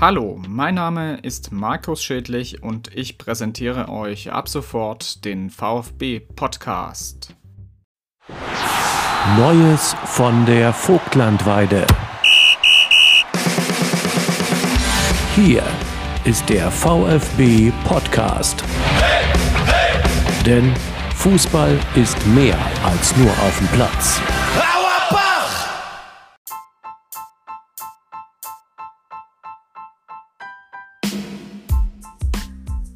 Hallo, mein Name ist Markus Schädlich und ich präsentiere euch ab sofort den VfB Podcast. Neues von der Vogtlandweide. Hier ist der VfB Podcast. Denn Fußball ist mehr als nur auf dem Platz.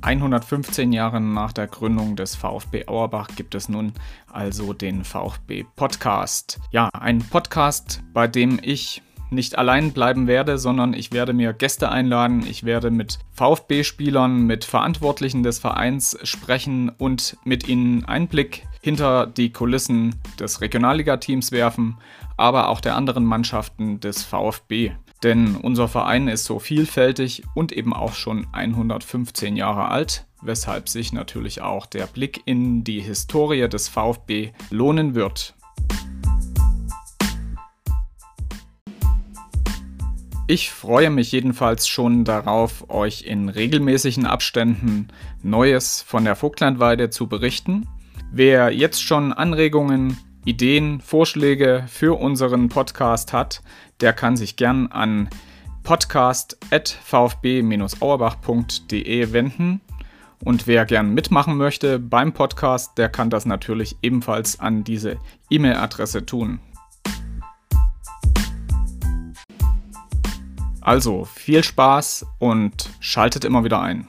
115 Jahre nach der Gründung des VfB Auerbach gibt es nun also den VfB Podcast. Ja, ein Podcast, bei dem ich nicht allein bleiben werde, sondern ich werde mir Gäste einladen, ich werde mit VfB-Spielern, mit Verantwortlichen des Vereins sprechen und mit ihnen Einblick hinter die Kulissen des Regionalligateams werfen, aber auch der anderen Mannschaften des VfB. Denn unser Verein ist so vielfältig und eben auch schon 115 Jahre alt, weshalb sich natürlich auch der Blick in die Historie des VfB lohnen wird. Ich freue mich jedenfalls schon darauf, euch in regelmäßigen Abständen Neues von der Vogtlandweide zu berichten. Wer jetzt schon Anregungen, Ideen, Vorschläge für unseren Podcast hat, der kann sich gern an podcast.vfb-auerbach.de wenden. Und wer gern mitmachen möchte beim Podcast, der kann das natürlich ebenfalls an diese E-Mail-Adresse tun. Also viel Spaß und schaltet immer wieder ein.